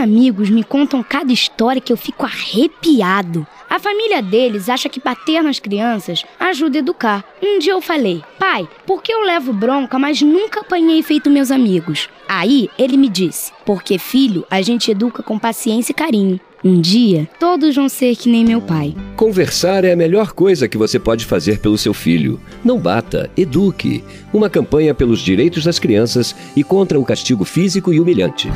amigos me contam cada história que eu fico arrepiado. A família deles acha que bater nas crianças ajuda a educar. Um dia eu falei, pai, por que eu levo bronca, mas nunca apanhei feito meus amigos? Aí ele me disse, porque filho, a gente educa com paciência e carinho. Um dia, todos vão ser que nem meu pai. Conversar é a melhor coisa que você pode fazer pelo seu filho. Não bata, eduque. Uma campanha pelos direitos das crianças e contra o castigo físico e humilhante.